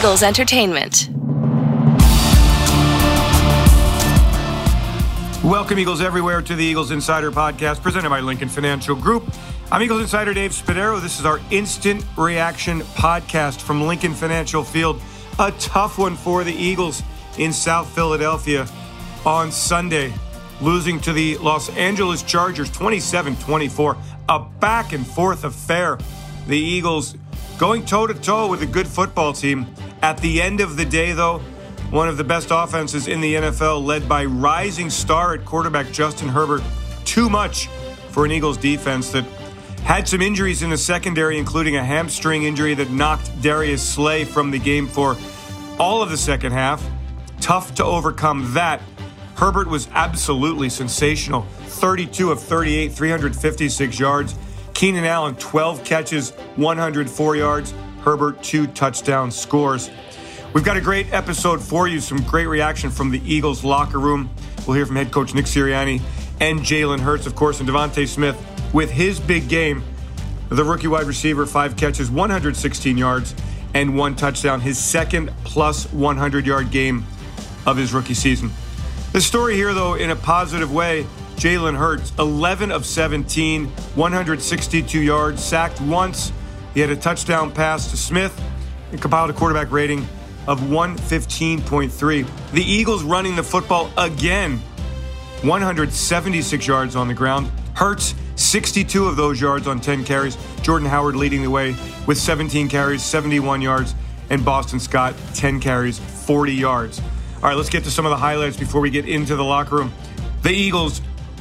Eagles Entertainment. Welcome, Eagles everywhere, to the Eagles Insider Podcast presented by Lincoln Financial Group. I'm Eagles Insider Dave Spadaro. This is our instant reaction podcast from Lincoln Financial Field. A tough one for the Eagles in South Philadelphia on Sunday, losing to the Los Angeles Chargers 27 24. A back and forth affair. The Eagles going toe to toe with a good football team. At the end of the day, though, one of the best offenses in the NFL, led by rising star at quarterback Justin Herbert. Too much for an Eagles defense that had some injuries in the secondary, including a hamstring injury that knocked Darius Slay from the game for all of the second half. Tough to overcome that. Herbert was absolutely sensational 32 of 38, 356 yards. Keenan Allen, 12 catches, 104 yards. Herbert, two touchdown scores. We've got a great episode for you, some great reaction from the Eagles locker room. We'll hear from head coach Nick Sirianni and Jalen Hurts, of course, and DeVonta Smith with his big game. The rookie wide receiver, five catches, 116 yards, and one touchdown. His second plus 100 yard game of his rookie season. The story here, though, in a positive way Jalen Hurts, 11 of 17, 162 yards, sacked once. He had a touchdown pass to Smith and compiled a quarterback rating of 115.3. The Eagles running the football again, 176 yards on the ground. Hurts, 62 of those yards on 10 carries. Jordan Howard leading the way with 17 carries, 71 yards, and Boston Scott, 10 carries, 40 yards. All right, let's get to some of the highlights before we get into the locker room. The Eagles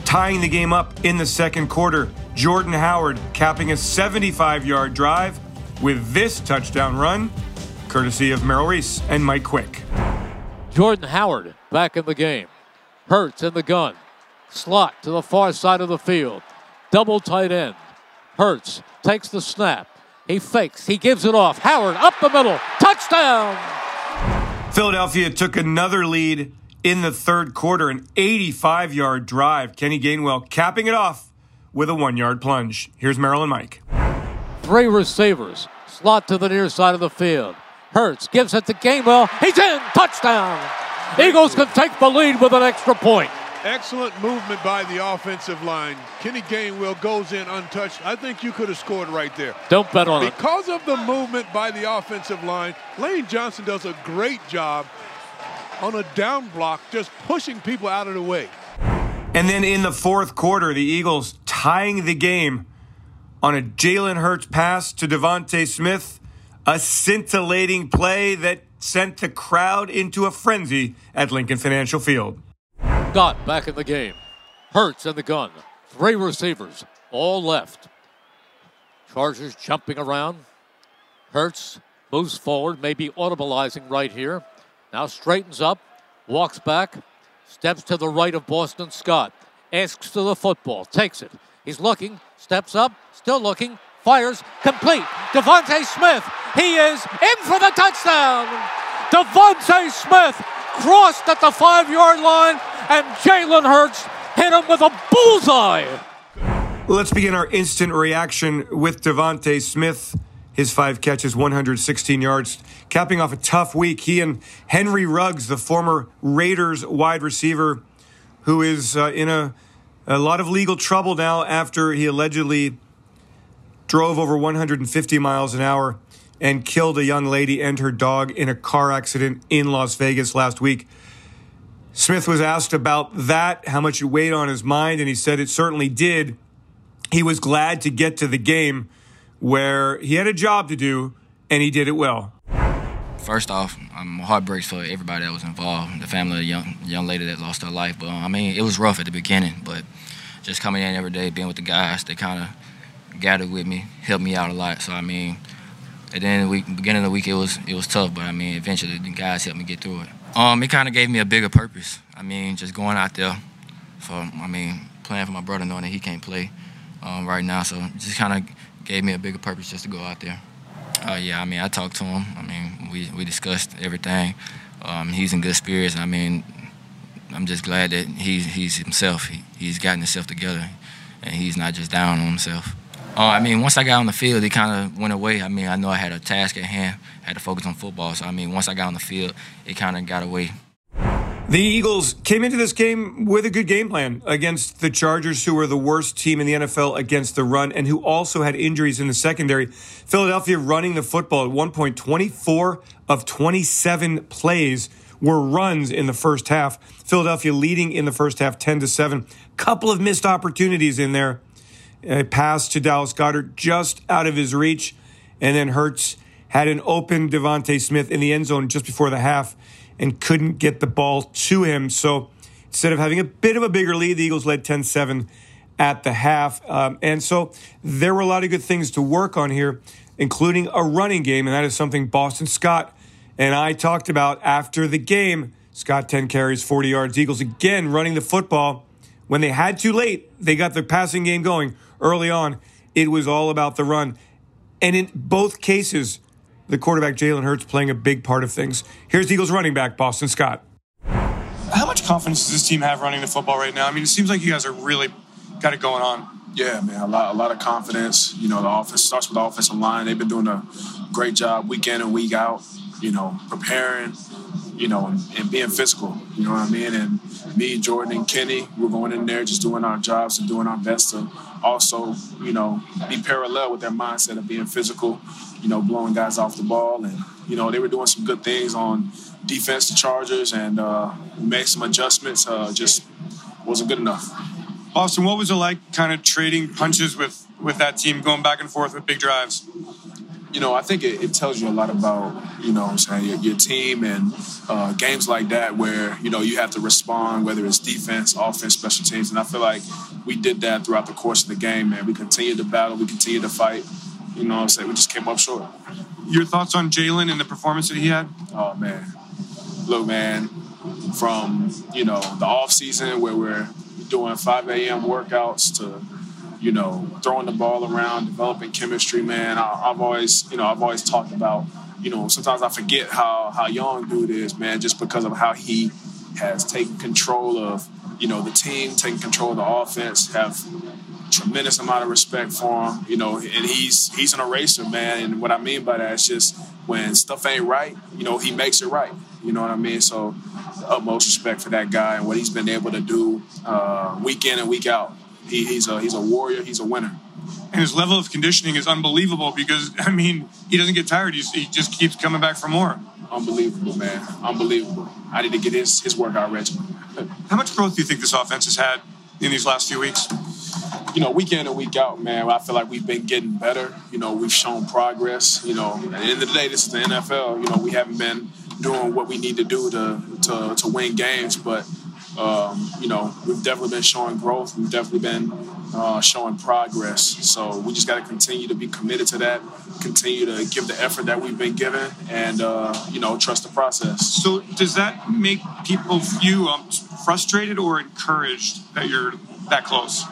tying the game up in the second quarter. Jordan Howard capping a 75 yard drive with this touchdown run courtesy of Merrill Reese and Mike Quick. Jordan Howard back in the game. Hurts in the gun. Slot to the far side of the field. Double tight end. Hurts takes the snap. He fakes. He gives it off. Howard up the middle. Touchdown! Philadelphia took another lead in the third quarter, an 85 yard drive. Kenny Gainwell capping it off with a one yard plunge. Here's Merrill and Mike. Three receivers. Slot to the near side of the field. Hurts gives it to Gainwell. He's in. Touchdown. Eagles can take the lead with an extra point. Excellent movement by the offensive line. Kenny Gainwell goes in untouched. I think you could have scored right there. Don't bet on it. Because of the movement by the offensive line, Lane Johnson does a great job on a down block, just pushing people out of the way. And then in the fourth quarter, the Eagles tying the game on a Jalen Hurts pass to DeVonta Smith a scintillating play that sent the crowd into a frenzy at Lincoln Financial Field. Scott back in the game. Hurts in the gun. Three receivers, all left. Chargers jumping around. Hurts moves forward, maybe audibilizing right here. Now straightens up, walks back, steps to the right of Boston Scott, asks for the football, takes it. He's looking, steps up, still looking, fires, complete. DeVonta Smith, he is in for the touchdown. DeVonta Smith crossed at the five yard line, and Jalen Hurts hit him with a bullseye. Let's begin our instant reaction with DeVonta Smith. His five catches, 116 yards, capping off a tough week. He and Henry Ruggs, the former Raiders wide receiver, who is uh, in a, a lot of legal trouble now after he allegedly drove over 150 miles an hour and killed a young lady and her dog in a car accident in Las Vegas last week. Smith was asked about that, how much it weighed on his mind, and he said it certainly did. He was glad to get to the game where he had a job to do and he did it well. First off, I'm heart breaks for everybody that was involved, the family of the young, young lady that lost her life. But I mean, it was rough at the beginning, but just coming in every day, being with the guys, they kind of gathered with me, helped me out a lot. So I mean, at the end of the week, beginning of the week, it was it was tough, but I mean, eventually the guys helped me get through it. Um, it kind of gave me a bigger purpose. I mean, just going out there for, I mean, playing for my brother, knowing that he can't play um, right now, so just kind of gave me a bigger purpose just to go out there. Uh, yeah, I mean, I talked to him. I mean, we we discussed everything. Um, he's in good spirits. I mean, I'm just glad that he's he's himself. He, he's gotten himself together, and he's not just down on himself. Uh, I mean, once I got on the field, it kind of went away. I mean, I know I had a task at hand, had to focus on football. So, I mean, once I got on the field, it kind of got away. The Eagles came into this game with a good game plan against the Chargers, who were the worst team in the NFL against the run and who also had injuries in the secondary. Philadelphia running the football at one point, 24 of 27 plays were runs in the first half. Philadelphia leading in the first half 10 to 7. Couple of missed opportunities in there. A pass to Dallas Goedert just out of his reach. And then Hurts had an open DeVonta Smith in the end zone just before the half and couldn't get the ball to him. So instead of having a bit of a bigger lead, the Eagles led 10 7 at the half. Um, and so there were a lot of good things to work on here, including a running game. And that is something Boston Scott and I talked about after the game. Scott 10 carries, 40 yards. Eagles again running the football. When they had too late, they got the passing game going early on. It was all about the run. And in both cases, the quarterback Jalen Hurts playing a big part of things. Here's the Eagles running back, Boston Scott. How much confidence does this team have running the football right now? I mean, it seems like you guys are really got it going on. Yeah, man, a lot, a lot of confidence. You know, the offense starts with the offensive line. They've been doing a great job week in and week out. You know, preparing. You know, and, and being physical. You know what I mean? And me, Jordan, and Kenny, we're going in there just doing our jobs and doing our best to also, you know, be parallel with their mindset of being physical you know, blowing guys off the ball. And, you know, they were doing some good things on defense, the Chargers, and uh, made some adjustments. Uh, just wasn't good enough. Boston, what was it like kind of trading punches with, with that team, going back and forth with big drives? You know, I think it, it tells you a lot about, you know, saying your, your, team and uh, games like that where, you know, you have to respond, whether it's defense, offense, special teams. And I feel like we did that throughout the course of the game, man. We continued to battle, we continued to fight you know what I'm saying? We just came up short. Your thoughts on Jalen and the performance that he had? Oh man. Look, man, from, you know, the off season where we're doing 5 a.m. workouts to, you know, throwing the ball around, developing chemistry, man. I, have always, you know, I've always talked about, you know, sometimes I forget how how young dude is, man, just because of how he has taken control of, you know, the team, taking control of the offense, have tremendous amount of respect for him, you know, and he's he's an eraser, man. And what I mean by that is just when stuff ain't right, you know, he makes it right. You know what I mean? So, utmost respect for that guy and what he's been able to do uh, week in and week out. He, he's a he's a warrior. He's a winner. And his level of conditioning is unbelievable because I mean he doesn't get tired. He's, he just keeps coming back for more. Unbelievable, man. Unbelievable. I need to get his his workout regimen. How much growth do you think this offense has had in these last few weeks? You know, week in and week out, man, I feel like we've been getting better. You know, we've shown progress. You know, at the end of the day, this is the NFL. You know, we haven't been doing what we need to do to to, to win games, but um, you know, we've definitely been showing growth. We've definitely been uh, showing progress. So we just got to continue to be committed to that. Continue to give the effort that we've been given, and uh, you know, trust the process. So does that make people view um, frustrated or encouraged that you're that close?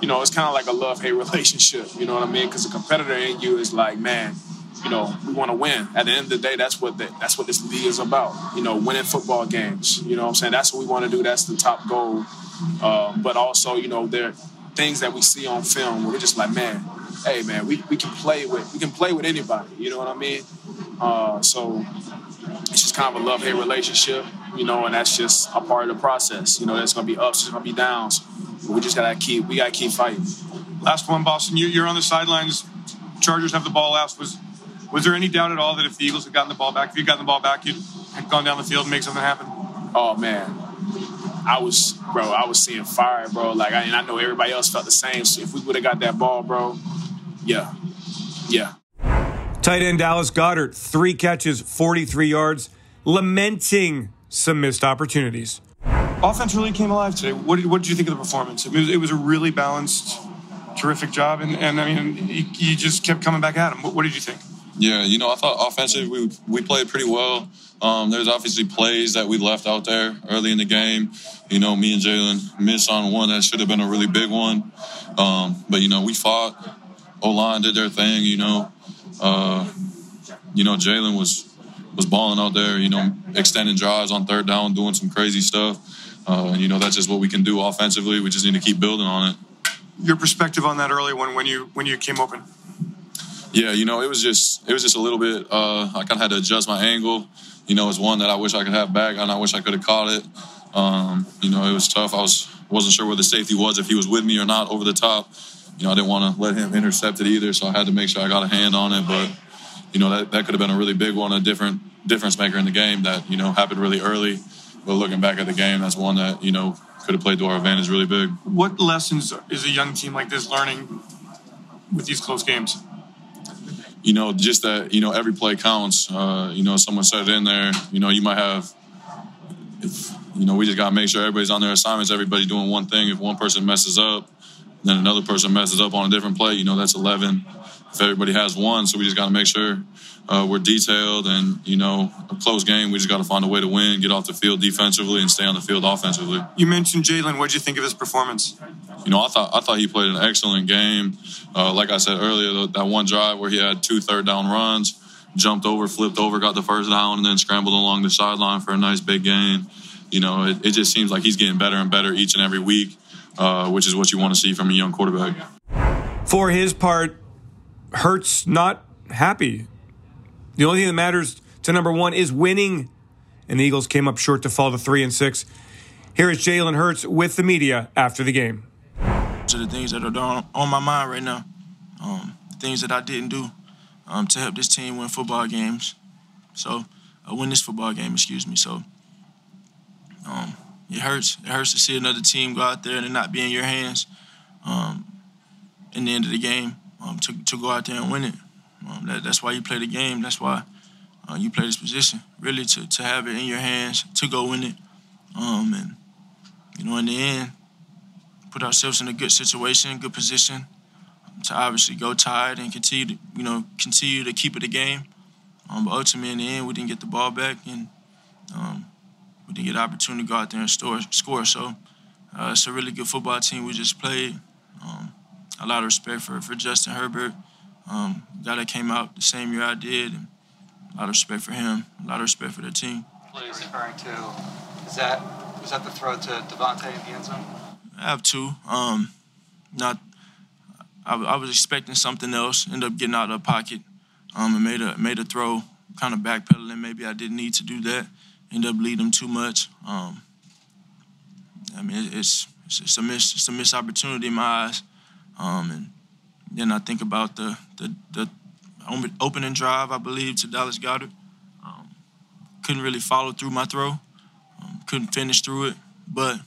You know, it's kind of like a love hate relationship. You know what I mean? Because the competitor in you is like, man, you know, we want to win. At the end of the day, that's what the, that's what this league is about. You know, winning football games. You know what I'm saying? That's what we want to do. That's the top goal. Uh, but also, you know, there are things that we see on film where we're just like, man, hey, man, we, we can play with we can play with anybody. You know what I mean? Uh, so it's just kind of a love hate relationship. You know, and that's just a part of the process. You know, there's gonna be ups, there's gonna be downs But we just gotta keep we gotta keep fighting. Last one, Boston. You're on the sidelines. Chargers have the ball last. Was was there any doubt at all that if the Eagles had gotten the ball back, if you'd gotten the ball back, you'd had gone down the field and make something happen? Oh man, I was, bro. I was seeing fire, bro. Like, I, and I know everybody else felt the same. So if we would have got that ball, bro, yeah, yeah. Tight end Dallas Goedert, three catches, 43 yards, lamenting some missed opportunities offense really came alive today. What did, what did you think of the performance? It was, it was a really balanced, terrific job, and, and I mean, you, you just kept coming back at him. What, what, did you think? Yeah, you know, I thought offensively we, we played pretty well. Um, there's obviously plays that we left out there early in the game. You know, me and Jalen missed on one that should have been a really big one. Um, but, you know, we fought. O line did their thing, you know. Uh, you know, Jalen was was balling out there, you know, extending drives on third down, doing some crazy stuff. Uh, and, you know, that's just what we can do offensively. We just need to keep building on it. your perspective on that early one when you when you came open. Yeah, you know, it was just it was just a little bit. Uh, I kind of had to adjust my angle. You know, it's one that I wish I could have back, and I wish I could have caught it. Um, you know, it was tough. I was wasn't sure where the safety was if he was with me or not over the top. You know, I didn't want to let him intercept it either, so I had to make sure I got a hand on it. But you know, that, that could have been a really big one, a different difference maker in the game that you know happened really early. But looking back at the game, that's one that you know could have played to our advantage really big. What lessons is a young team like this learning with these close games? You know, just that you know every play counts. Uh, you know, someone said it in there. You know, you might have. If, you know, we just got to make sure everybody's on their assignments. Everybody doing one thing. If one person messes up, then another person messes up on a different play. You know, that's eleven. If everybody has one, so we just got to make sure uh, we're detailed and you know a close game. We just got to find a way to win, get off the field defensively, and stay on the field offensively. You mentioned Jalen. What did you think of his performance? You know, I thought I thought he played an excellent game. Uh, like I said earlier, that one drive where he had two third down runs, jumped over, flipped over, got the first down, and then scrambled along the sideline for a nice big gain. You know, it, it just seems like he's getting better and better each and every week, uh, which is what you want to see from a young quarterback. For his part, Hurts not happy the only thing that matters to number one is winning. And the Eagles came up short to fall to three and six. Here is Jalen Hurts with the media after the game. To the things that are on my mind right now, um, the things that I didn't do um, to help this team win football games. So, uh, win this football game, excuse me. So, um, it hurts. It hurts to see another team go out there and not be in your hands um, in the end of the game um, to, to go out there and win it. Um, that, that's why you play the game. That's why uh, you play this position. Really, to, to have it in your hands, to go win it. Um, and, you know, in the end, put ourselves in a good situation, good position um, to obviously go tied and continue to, you know, continue to keep it a game. Um, but ultimately, in the end, we didn't get the ball back and um, we didn't get the opportunity to go out there and store, score. So uh, it's a really good football team we just played. Um, a lot of respect for, for Justin Herbert. Um, guy that came out the same year I did, and a lot of respect for him, a lot of respect for the team. What are referring to? Is that was that the throw to DeVonta in the end zone? I have two. Um, not, I, I, was expecting something else. Ended up getting out of the pocket, um, and made a made a throw, kind of backpedaling. Maybe I didn't need to do that. Ended up leading him too much. Um, I mean, it's it's, it's a miss it's a missed opportunity in my eyes, um, and then I think about the the, the opening drive, I believe, to Dallas Goedert. Um, couldn't really follow through my throw. Um, couldn't finish through it, but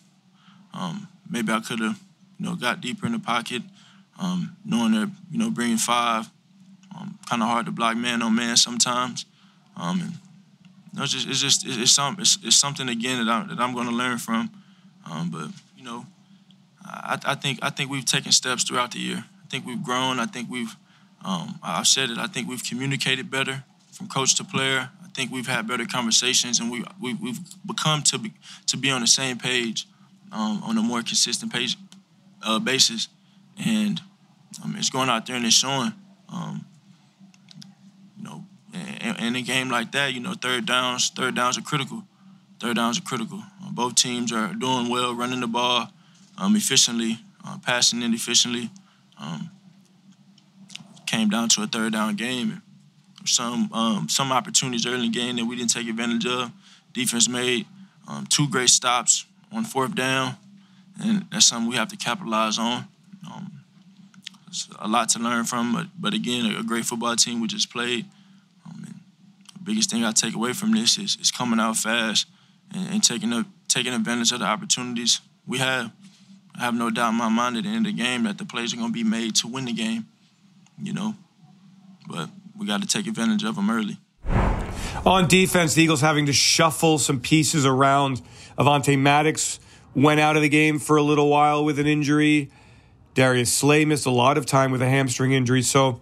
um, maybe I could have, you know, got deeper in the pocket, um, knowing that you know bringing five, kind of hard to block man on man sometimes. And know, it's just it's just it's, some, it's, it's something again that I'm that I'm going to learn from. but you know, I, I think I think we've taken steps throughout the year I think we've grown. I think we've, um, I've said it, I think we've communicated better from coach to player. I think we've had better conversations and we, we, we've become to be, to be on the same page um, on a more consistent page, uh, basis. And um, it's going out there and it's showing. Um, in, in, a game like that, you know, third downs, third downs are critical. Third downs are critical. Uh, both teams are doing well, running the ball um, efficiently, uh, passing it efficiently. Um, came down to a third down game. Some um, some opportunities early in the game that we didn't take advantage of. Defense made um, two great stops on fourth down, and that's something we have to capitalize on. Um, a lot to learn from, but but again, a, great football team we just played. Biggest thing I take away from this is, is coming out fast and, and taking a, taking advantage of the opportunities we have. I have no doubt in my mind at the end of the game that the plays are going to be made to win the game, you know. But we got to take advantage of them early. On defense, the Eagles having to shuffle some pieces around. Avonte Maddox went out of the game for a little while with an injury. Darius Slay missed a lot of time with a hamstring injury. So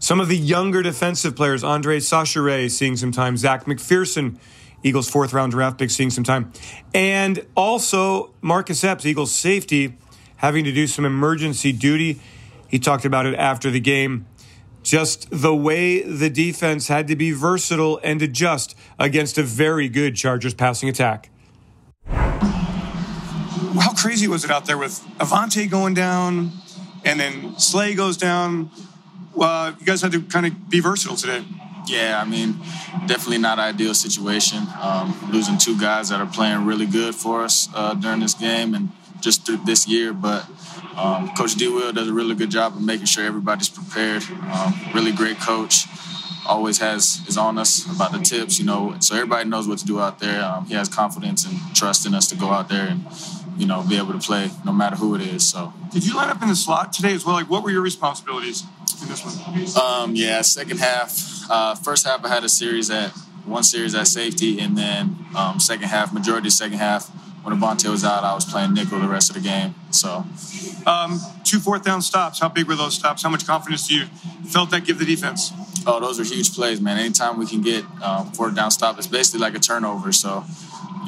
some of the younger defensive players, Andre Chachere seeing some time, Zech McPhearson, Eagles' fourth round draft pick seeing some time. And also, Marcus Epps, Eagles safety, having to do some emergency duty. He talked about it after the game. Just the way the defense had to be versatile and adjust against a very good Chargers passing attack. How crazy was it out there with Avonte going down, and then Slay goes down. Uh, you guys had to kind of be versatile today. Yeah, I mean, definitely not ideal situation. Um, losing two guys that are playing really good for us uh, during this game and just through this year. But um, Coach D. Will does a really good job of making sure everybody's prepared. Um, really great coach. Always has is on us about the tips, you know, so everybody knows what to do out there. Um, he has confidence and trust in us to go out there and you know be able to play no matter who it is. So, did you line up in the slot today as well? Like, what were your responsibilities in this one? Um, yeah, second half. Uh, first half, I had a series at one series at safety, and then um, second half, majority of second half, when Avonte was out, I was playing nickel the rest of the game. So, um, two fourth down stops. How big were those stops? How much confidence do you felt that give the defense? Oh, those are huge plays, man. Anytime we can get um, fourth down stop, it's basically like a turnover. So,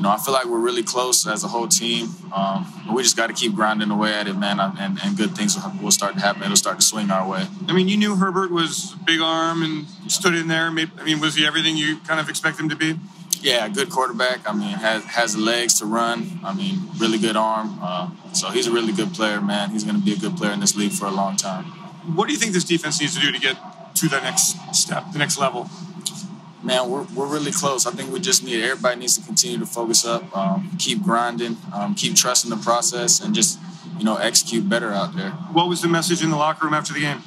you know, I feel like we're really close as a whole team. Um, we just got to keep grinding away at it, man, and, and good things will start to happen. It'll start to swing our way. I mean, you knew Herbert was big arm and stood in there. I mean, was he everything you kind of expect him to be? Yeah, good quarterback. I mean, has has legs to run. I mean, really good arm. Uh, so he's a really good player, man. He's going to be a good player in this league for a long time. What do you think this defense needs to do to get to the next step, the next level? Man, we're, we're really close. I think we just need everybody needs to continue to focus up, um, keep grinding, um, keep trusting the process, and just you know execute better out there. What was the message in the locker room after the game?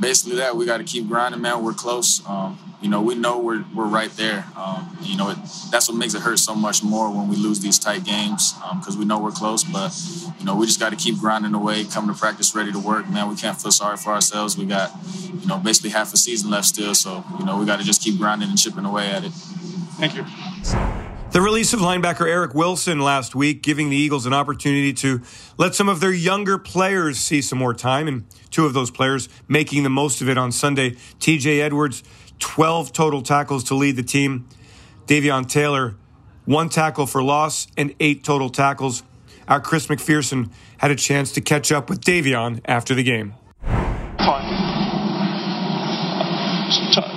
Basically, that we got to keep grinding, man. We're close. Um, you know, we know we're, we're right there. Um, you know, it, that's what makes it hurt so much more when we lose these tight games because um, we know we're close. But, you know, we just got to keep grinding away, come to practice ready to work. Man, we can't feel sorry for ourselves. We got, you know, basically half a season left still. So, you know, we got to just keep grinding and chipping away at it. Thank you. The release of linebacker Eric Wilson last week, giving the Eagles an opportunity to let some of their younger players see some more time, and two of those players making the most of it on Sunday. TJ Edwards 12 total tackles to lead the team. Davion Taylor, one tackle for loss and eight total tackles. Our Chris McPherson had a chance to catch up with Davion after the game.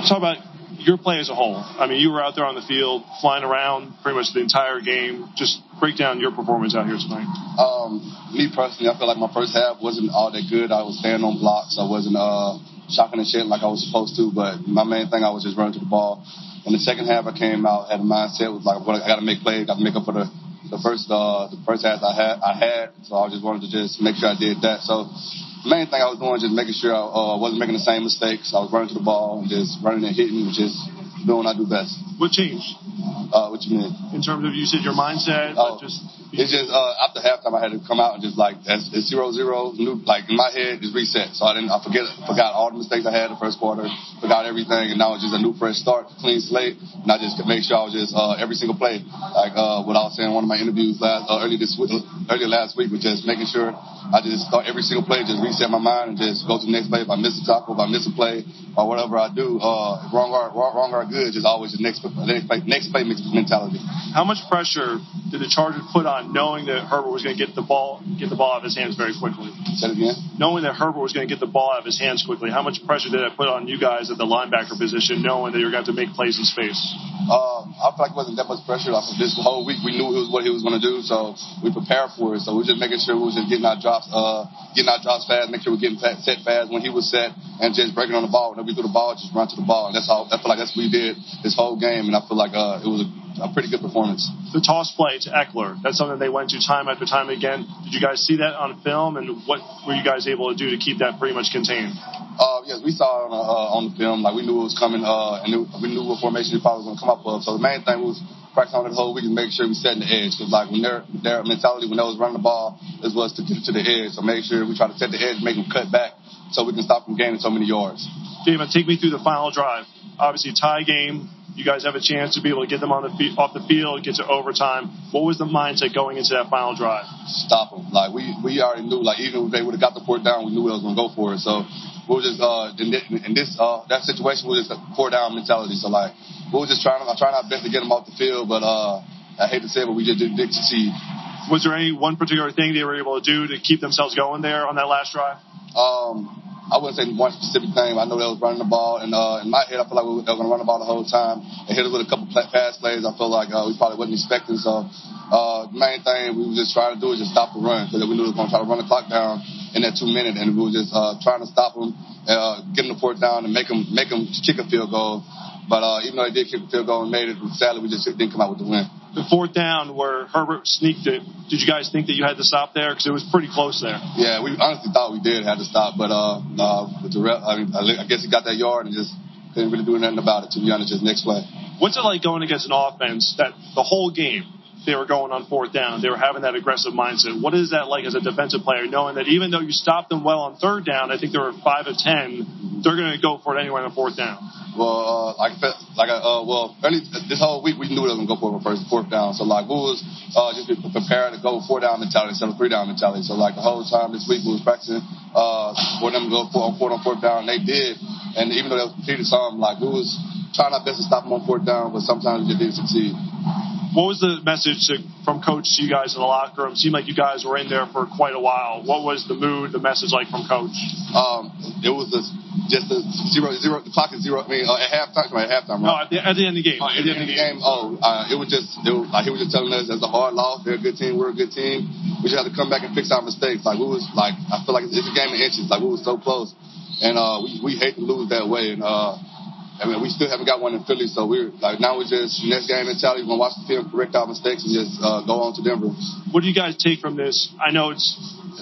Talk about your play as a whole. I mean, you were out there on the field, flying around pretty much the entire game. Just break down your performance out here tonight. Um, me personally, I feel like my first half wasn't all that good. I was staying on blocks. I wasn't uh, shocking and shit like I was supposed to. But my main thing, I was just running to the ball. In the second half, I came out had a mindset was like, I got to make plays, got to make up for the the first uh, the first half I had I had. So I just wanted to just make sure I did that. So the main thing I was doing just making sure I uh, wasn't making the same mistakes. I was running to the ball and just running and hitting, and just doing what I do best. What changed? Uh, what you mean? In terms of you said your mindset, oh, just it's just uh, after halftime I had to come out and just like it's, it's zero zero new like in my head it's reset. So I didn't I forget forgot all the mistakes I had the first quarter, forgot everything, and now it's just a new fresh start, clean slate, and I just make sure I was just uh, every single play like uh, what I was saying in one of my interviews last uh, early this week, early last week was just making sure I just start every single play, just reset my mind and just go to the next play. If I miss a tackle, if I miss a play, or whatever I do, uh, wrong or wrong, wrong or good, just always the next next play, next play mentality. How much pressure did the Chargers put on knowing that Herbert was going to get the ball get the ball out of his hands very quickly? It again. Knowing that Herbert was going to get the ball out of his hands quickly, how much pressure did that put on you guys at the linebacker position, knowing that you're going to have to make plays in space? Um, I feel like it wasn't that much pressure. Like this whole week, we knew it was, what he was going to do, so we prepared for it. So we are just making sure we was just getting our drops, uh, getting our drops fast, make sure we're getting set fast when he was set, and just breaking on the ball. Whenever we threw the ball, just run to the ball. And that's all. I feel like that's what we did this whole game, and I feel like uh, it was a a pretty good performance. The toss play to Ekeler, that's something they went to time after time again. Did you guys see that on film, and what were you guys able to do to keep that pretty much contained? Uh, yes, we saw it on, uh, on the film. Like we knew it was coming, uh, and we knew what formation he probably was going to come up with. So the main thing was practice on the whole week and make sure we set in the edge. Because like when their their mentality when they was running the ball, it was to get to the edge. So make sure we try to set the edge, make them cut back, so we can stop them gaining so many yards. David, take me through the final drive. Obviously, tie game. You guys have a chance to be able to get them on the off the field, get to overtime. What was the mindset going into that final drive? Stop them. Like we we already knew. Like even if they would have got the fourth down, we knew we was going to go for it. So we were just uh in this, in this uh that situation was just a four down mentality. So like we were just trying to I trying our best to get them off the field, but uh I hate to say it, but we just didn't, didn't succeed. Was there any one particular thing they were able to do to keep themselves going there on that last drive? Um, I wouldn't say one specific thing. I know they was running the ball, and uh, in my head, I feel like we were, they going to run the ball the whole time. They hit us with a couple pass plays. I feel like uh, we probably wasn't expecting. So uh, the main thing we were just trying to do is just stop the run because we knew we were going to try to run the clock down in that two minute, and we were just uh, trying to stop them, uh, get them the fourth down, and make them make them kick a field goal. But uh, even though they did kick a field goal and made it, sadly we just didn't come out with the win. The fourth down where Herbert sneaked it. Did you guys think that you had to stop there because it was pretty close there? Yeah, we honestly thought we did have to stop, but uh, uh, with the rep, I mean, I guess he got that yard and just couldn't really do nothing about it. To be honest, just next play. What's it like going against an offense that the whole game they were going on fourth down. They were having that aggressive mindset. What is that like as a defensive player, knowing that even though you stopped them well on third down, I think they were five of ten, they're going to go for it anyway on fourth down. Well, uh, like like uh, well, early this whole week we knew they were going to go for it on first fourth down. So like we was uh, just preparing to go four down mentality instead of three down mentality. So like the whole time this week we was practicing uh, for them to go for on fourth on fourth down. And they did, and even though they completed some, like we was trying our best to stop them on fourth down, but sometimes we just didn't succeed. What was the message to, from coach to you guys in the locker room? It seemed like you guys were in there for quite a while. What was the mood, the message like from coach? Um, it was a, just a zero, zero. The clock is zero. I mean, uh, at halftime, at halftime, right? No, at the, at the end of the game. Oh, at the end of the game. Oh, uh, it was just, it was, like he was just telling us, it's a hard loss. They're a good team. We're a good team. We just have to come back and fix our mistakes. Like we was like, I feel like it's a game of inches. Like we was so close, and uh, we we hate to lose that way. And uh, I mean, we still haven't got one in Philly, so we're like now we're just next game mentality. We're gonna watch the film, correct our mistakes, and just uh, go on to Denver. What do you guys take from this? I know it's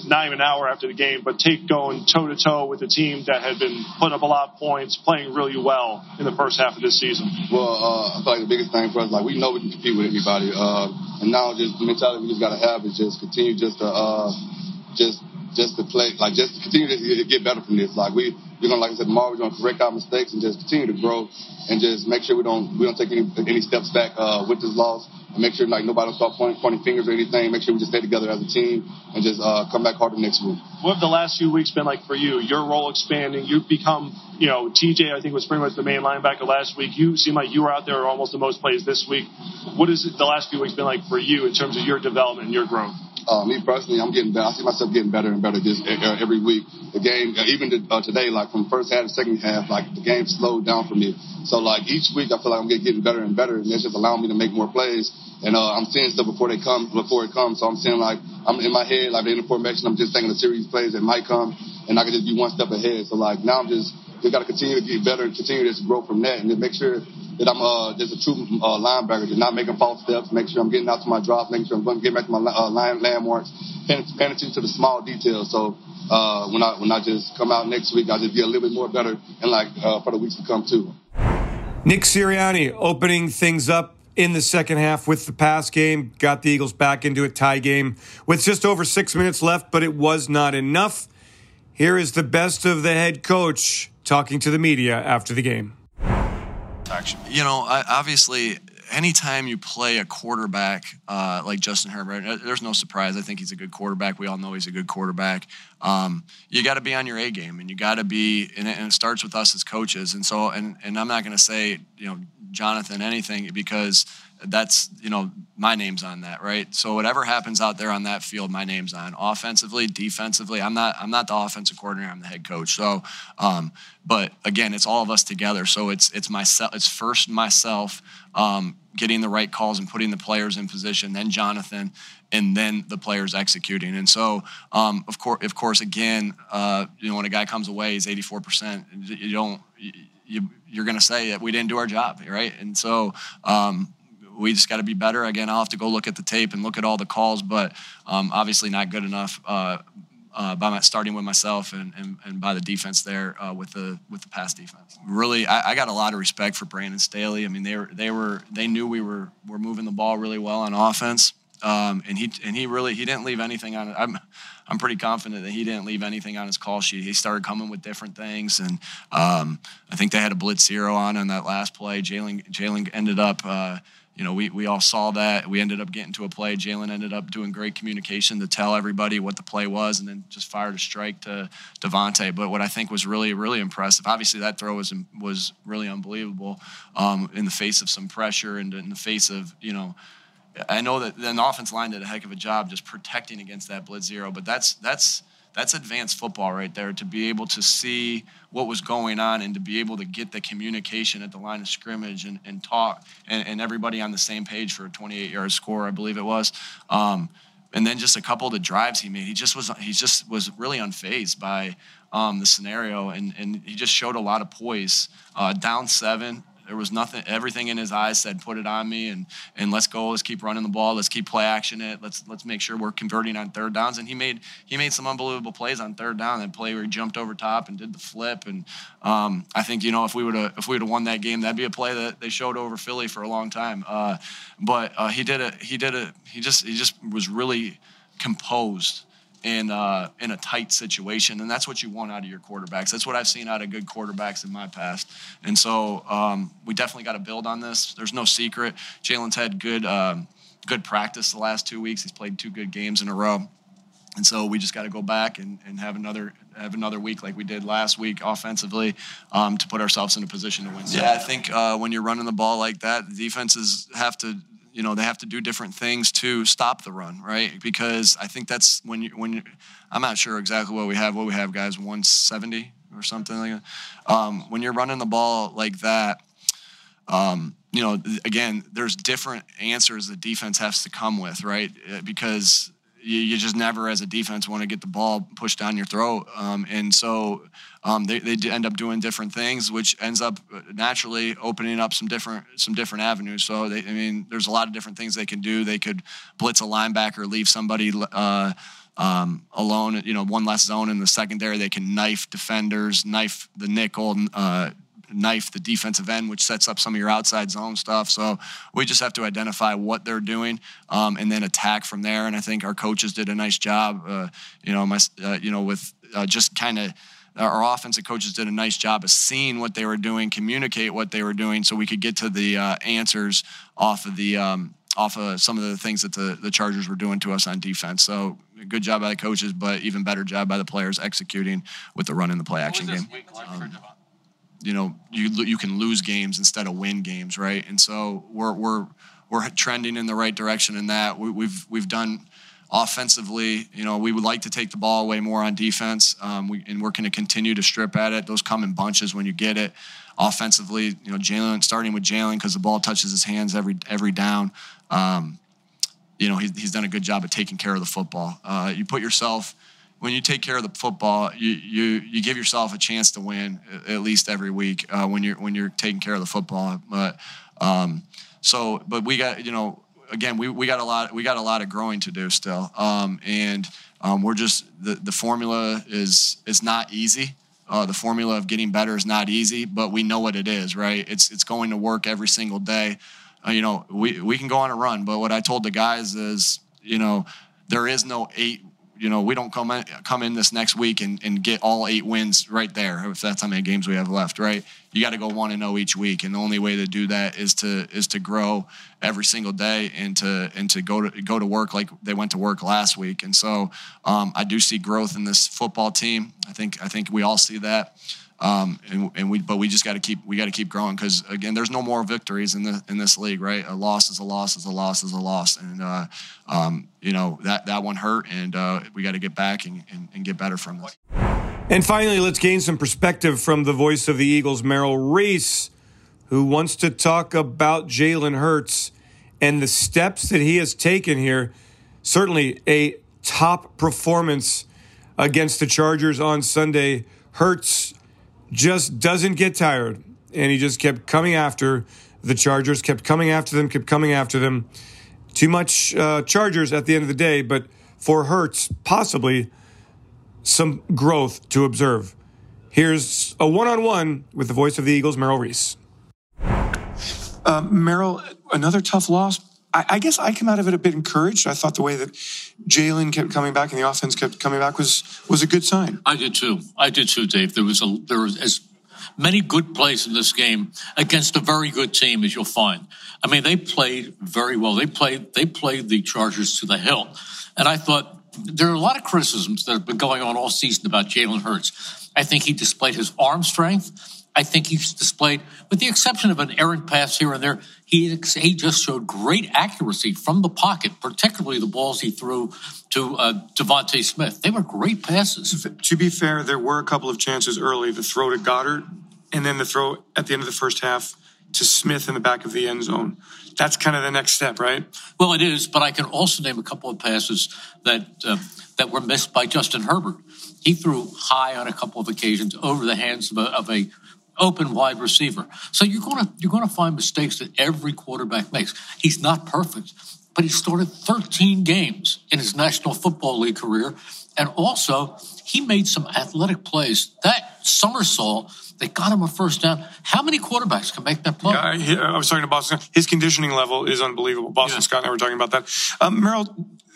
not even an hour after the game, but take going toe to toe with a team that had been putting up a lot of points, playing really well in the first half of this season. Well, uh, I feel like the biggest thing for us, like we know we can compete with anybody, uh, and now just the mentality we just gotta have is just continue just to uh, just just to play, like just to continue to get better from this. Like we we're gonna, like I said, tomorrow we're gonna correct our mistakes and just continue to grow and just make sure we don't we don't take any any steps back uh, with this loss and make sure like nobody will start pointing, pointing fingers or anything. Make sure we just stay together as a team and just uh, come back harder next week. What have the last few weeks been like for you? Your role expanding. You've become, you know, TJ. I think was pretty much the main linebacker last week. You seem like you were out there almost the most plays this week. What has the last few weeks been like for you in terms of your development and your growth? Uh, me personally, I'm getting better. I see myself getting better and better just uh, every week. The game, uh, even to, uh, today, like from first half to second half, like the game slowed down for me. So like each week, I feel like I'm getting better and better, and it's just allowing me to make more plays. And uh, I'm seeing stuff before they come, before it comes. So I'm seeing like I'm in my head, like in the formation, I'm just thinking the series plays that might come, and I can just be one step ahead. So like now I'm just we got to continue to get better and continue to grow from that, and then make sure that I'm uh, just a true uh, linebacker, just not making false steps, make sure I'm getting out to my drops, making sure I'm going to get back to my uh, line landmarks, paying, paying attention to the small details. So uh, when I when I just come out next week, I'll just be a little bit more better and like uh, for the weeks to come too. Nick Sirianni opening things up in the second half with the pass game, got the Eagles back into a tie game with just over six minutes left, but it was not enough. Here is the best of the head coach talking to the media after the game. You know, obviously, anytime you play a quarterback uh, like Justin Herbert, uh, there's no surprise. I think he's a good quarterback. We all know he's a good quarterback. Um, you got to be on your A game, and you got to be, and it, and it, starts with us as coaches. And so, and and I'm not going to say, you know, Jonathan anything because that's you know my name's on that right? So whatever happens out there on that field my name's on. Offensively defensively i'm not i'm not the offensive coordinator i'm the head coach. So um, but again it's all of us together. So it's it's myself it's first myself um, getting the right calls and putting the players in position then jonathan and then the players executing. And so um, of course of course again uh, you know when a guy comes away he's 84% you don't you, you're going to say that we didn't do our job, right? And so um, we just got to be better. Again, I'll have to go look at the tape and look at all the calls, but um, obviously not good enough uh, uh, by my, starting with myself and, and, and by the defense there uh, with the with the pass defense. Really, I, I, got a lot of respect for Brandon Staley. I mean, they were they were they knew we were were moving the ball really well on offense, um, and he and he really he didn't leave anything on it. I'm I'm pretty confident that he didn't leave anything on his call sheet. He started coming with different things, and um, I think they had a blitz zero on on that last play. Jalen Jalen ended up. Uh, you know, we, we all saw that. We ended up getting to a play. Jalen ended up doing great communication to tell everybody what the play was and then just fired a strike to DeVonta. But what I think was really, really impressive, obviously that throw was, was really unbelievable um, in the face of some pressure and in the face of, you know, I know that the offense line did a heck of a job just protecting against that blitz zero, but that's that's that's advanced football right there to be able to see what was going on and to be able to get the communication at the line of scrimmage and, and talk and, and everybody on the same page for a 28 yard score, I believe it was. Um, and then just a couple of the drives he made, he just was he just was really unfazed by um, the scenario, and and he just showed a lot of poise. Uh, down seven, there was nothing, everything in his eyes said, "Put it on me," and and let's go. Let's keep running the ball. Let's keep play action it. Let's let's make sure we're converting on third downs. And he made he made some unbelievable plays on third down. That play where he jumped over top and did the flip. And um, I think you know if we would have if we would have won that game, that'd be a play that they showed over Philly for a long time. Uh, but uh, he did it. He did it. He just he just was really composed in uh, in a tight situation, and that's what you want out of your quarterbacks. That's what I've seen out of good quarterbacks in my past, and so um, we definitely got to build on this. There's no secret. Jalen's had good um, good practice the last two weeks. He's played two good games in a row. And so we just got to go back and, and have another have another week like we did last week offensively um, to put ourselves in a position to win. Yeah, I think uh, when you're running the ball like that, defenses have to you know they have to do different things to stop the run, right? Because I think that's when you when you, I'm not sure exactly what we have. What we have, guys, 170 or something like that. Um, when you're running the ball like that, um, you know, again, there's different answers the defense has to come with, right? Uh, because you, you just never, as a defense, want to get the ball pushed down your throat. Um, and so um, they, they end up doing different things, which ends up uh, naturally opening up some different some different avenues. So they, I mean, there's a lot of different things they can do. They could blitz a linebacker, leave somebody. Uh, um, alone, you know, one less zone in the secondary. They can knife defenders, knife the nickel, uh, knife the defensive end, which sets up some of your outside zone stuff. So we just have to identify what they're doing um, and then attack from there. And I think our coaches did a nice job. Uh, you know, my, uh, you know, with uh, just kind of our offensive coaches did a nice job of seeing what they were doing, communicate what they were doing, so we could get to the uh, answers off of the. Um, off of some of the things that the, the Chargers were doing to us on defense. So good job by the coaches, but even better job by the players executing with the run in the play action game. Um, you know you you can lose games instead of win games, right? And so we're we're we're trending in the right direction in that. We, we've we've done offensively. You know, we would like to take the ball away more on defense, um, we, and we're going to continue to strip at it. Those come in bunches when you get it. Offensively, you know, Jalen starting with Jalen because the ball touches his hands every every down. Um, you know, he, he's done a good job of taking care of the football. Uh, you put yourself when you take care of the football, you you you give yourself a chance to win at least every week uh, when you're when you're taking care of the football. But um, so, but we got you know again we, we got a lot we got a lot of growing to do still, um, and um, we're just the the formula is is not easy. Uh, the formula of getting better is not easy, but we know what it is, right? It's it's going to work every single day. Uh, you know, we we can go on a run, but what I told the guys is, you know, there is no eight you know, we don't come in, come in this next week and, and get all eight wins right there. If that's how many games we have left, right? You got to go one and zero oh each week, and the only way to do that is to is to grow every single day and to and to go to go to work like they went to work last week. And so um, I do see growth in this football team. I think I think we all see that. Um, and, and, we, but we just got to keep, we got to keep growing because again, there's no more victories in the in this league, right? A loss is a loss is a loss is a loss, and uh, um, you know that that one hurt, and uh, we got to get back and, and, and, get better from this. And finally, let's gain some perspective from the voice of the Eagles, Merrill Reese, who wants to talk about Jalen Hurts and the steps that he has taken here. Certainly, a top performance against the Chargers on Sunday. Hurts just doesn't get tired. And he just kept coming after the Chargers, kept coming after them, kept coming after them. Too much uh, Chargers at the end of the day, but for Hurts, possibly some growth to observe. Here's a one on one with the voice of the Eagles, Merrill Reese. Uh, Merrill, another tough loss. I, I, guess I came out of it a bit encouraged. I thought the way that Jalen kept coming back and the offense kept coming back was was a good sign. I did too. I did too, Dave. There was a there was as many good plays in this game against a very good team as you'll find. I mean, they played very well. They played they played the Chargers to the hill, and I thought there are a lot of criticisms that have been going on all season about Jalen Hurts. I think he displayed his arm strength. I think he's displayed, with the exception of an errant pass here and there, he, he just showed great accuracy from the pocket, particularly the balls he threw to uh, DeVonta Smith. They were great passes. To be fair, there were a couple of chances early. The throw to Goedert, and then the throw at the end of the first half to Smith in the back of the end zone. That's kind of the next step, right? Well, it is, but I can also name a couple of passes that uh, that were missed by Justin Herbert. He threw high on a couple of occasions over the hands of a, of a open wide receiver. So you're going to you're going to find mistakes that every quarterback makes. He's not perfect, but he started 13 games in his National Football League career, and also he made some athletic plays. That somersault they got him a first down. How many quarterbacks can make that play? Yeah, I, I was talking to Boston. His conditioning level is unbelievable. Boston yeah. Scott and I were talking about that. Um, Merrill,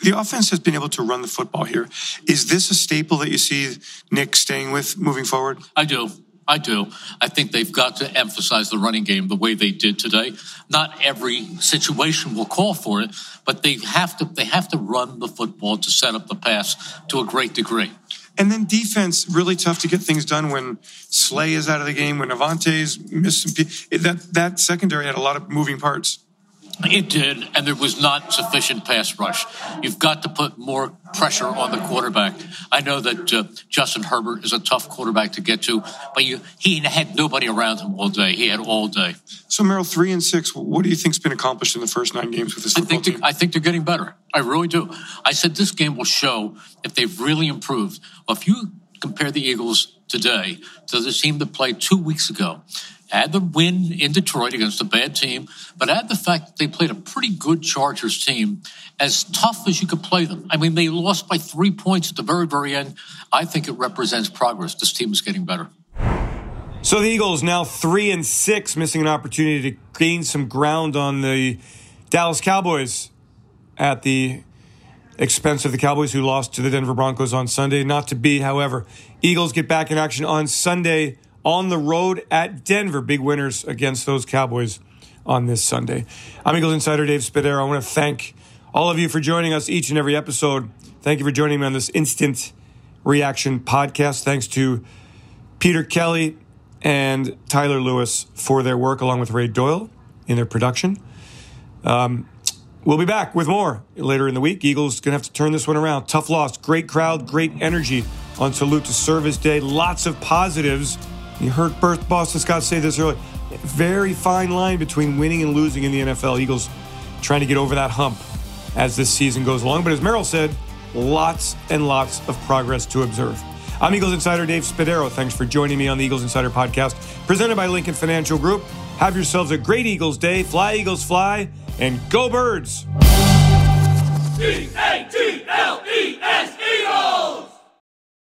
the offense has been able to run the football here. Is this a staple that you see Nick staying with moving forward? I do. I do. I think they've got to emphasize the running game the way they did today. Not every situation will call for it, but they have to they have to run the football to set up the pass to a great degree. And then defense, really tough to get things done when Slay is out of the game, when Avonte's some. That that secondary had a lot of moving parts. It did, and there was not sufficient pass rush. You've got to put more pressure on the quarterback. I know that uh, Justin Herbert is a tough quarterback to get to, but you, he had nobody around him all day. He had all day. So, Merrill, three and six. What do you think's been accomplished in the first nine games with this football I think team? I think they're getting better. I really do. I said this game will show if they've really improved. Well, if you compare the Eagles today to the team that played two weeks ago, add the win in Detroit against a bad team, but add the fact that they played a pretty good Chargers team, as tough as you could play them. I mean, they lost by three points at the very, very end. I think it represents progress. This team is getting better. So the Eagles now three and six, missing an opportunity to gain some ground on the Dallas Cowboys at the expense of the Cowboys, who lost to the Denver Broncos on Sunday. Not to be, however. Eagles get back in action on Sunday on the road at Denver. Big winners against those Cowboys on this Sunday. I'm Eagles Insider Dave Spadaro. I want to thank all of you for joining us each and every episode. Thank you for joining me on this instant reaction podcast. Thanks to Peter Kelly and Tyler Lewis for their work, along with Ray Doyle in their production. Um, we'll be back with more later in the week. Eagles to have to turn this one around. Tough loss, great crowd, great energy on Salute to Service Day. Lots of positives you heard Birth Boston Scott say this earlier. Very fine line between winning and losing in the NFL. Eagles trying to get over that hump as this season goes along. But as Merrill said, lots and lots of progress to observe. I'm Eagles Insider Dave Spadaro. Thanks for joining me on the Eagles Insider podcast, presented by Lincoln Financial Group. Have yourselves a great Eagles day. Fly, Eagles, fly, and go, birds! E A T L E S Eagles!